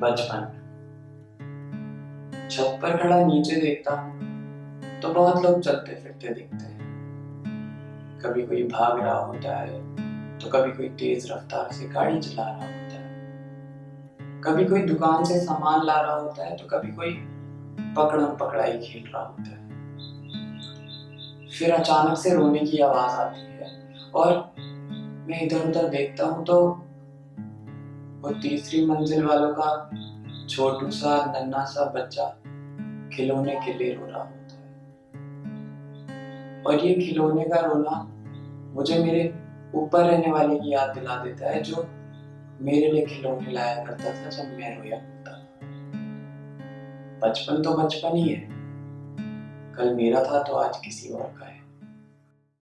बचपन। छत पर खड़ा नीचे देखता तो बहुत लोग चलते फिरते दिखते हैं। कभी कोई भाग रहा होता है तो कभी कोई तेज रफ्तार से गाड़ी चला रहा होता है। कभी कोई दुकान से सामान ला रहा होता है तो कभी कोई पकड़म पकड़ाई खेल रहा होता है। फिर अचानक से रोने की आवाज़ आती है, और मैं इधर उधर देखता हूँ तो वो तीसरी मंजिल वालों का छोटू सा नन्ना सा बच्चा खिलौने के लिए रो रहा होता है। और ये खिलौने का रोना मुझे मेरे ऊपर रहने वाले की याद दिला देता है, जो मेरे लिए खिलौने लाया करता था जब मैं रोया था। बचपन तो बचपन ही है। कल मेरा था तो आज किसी और का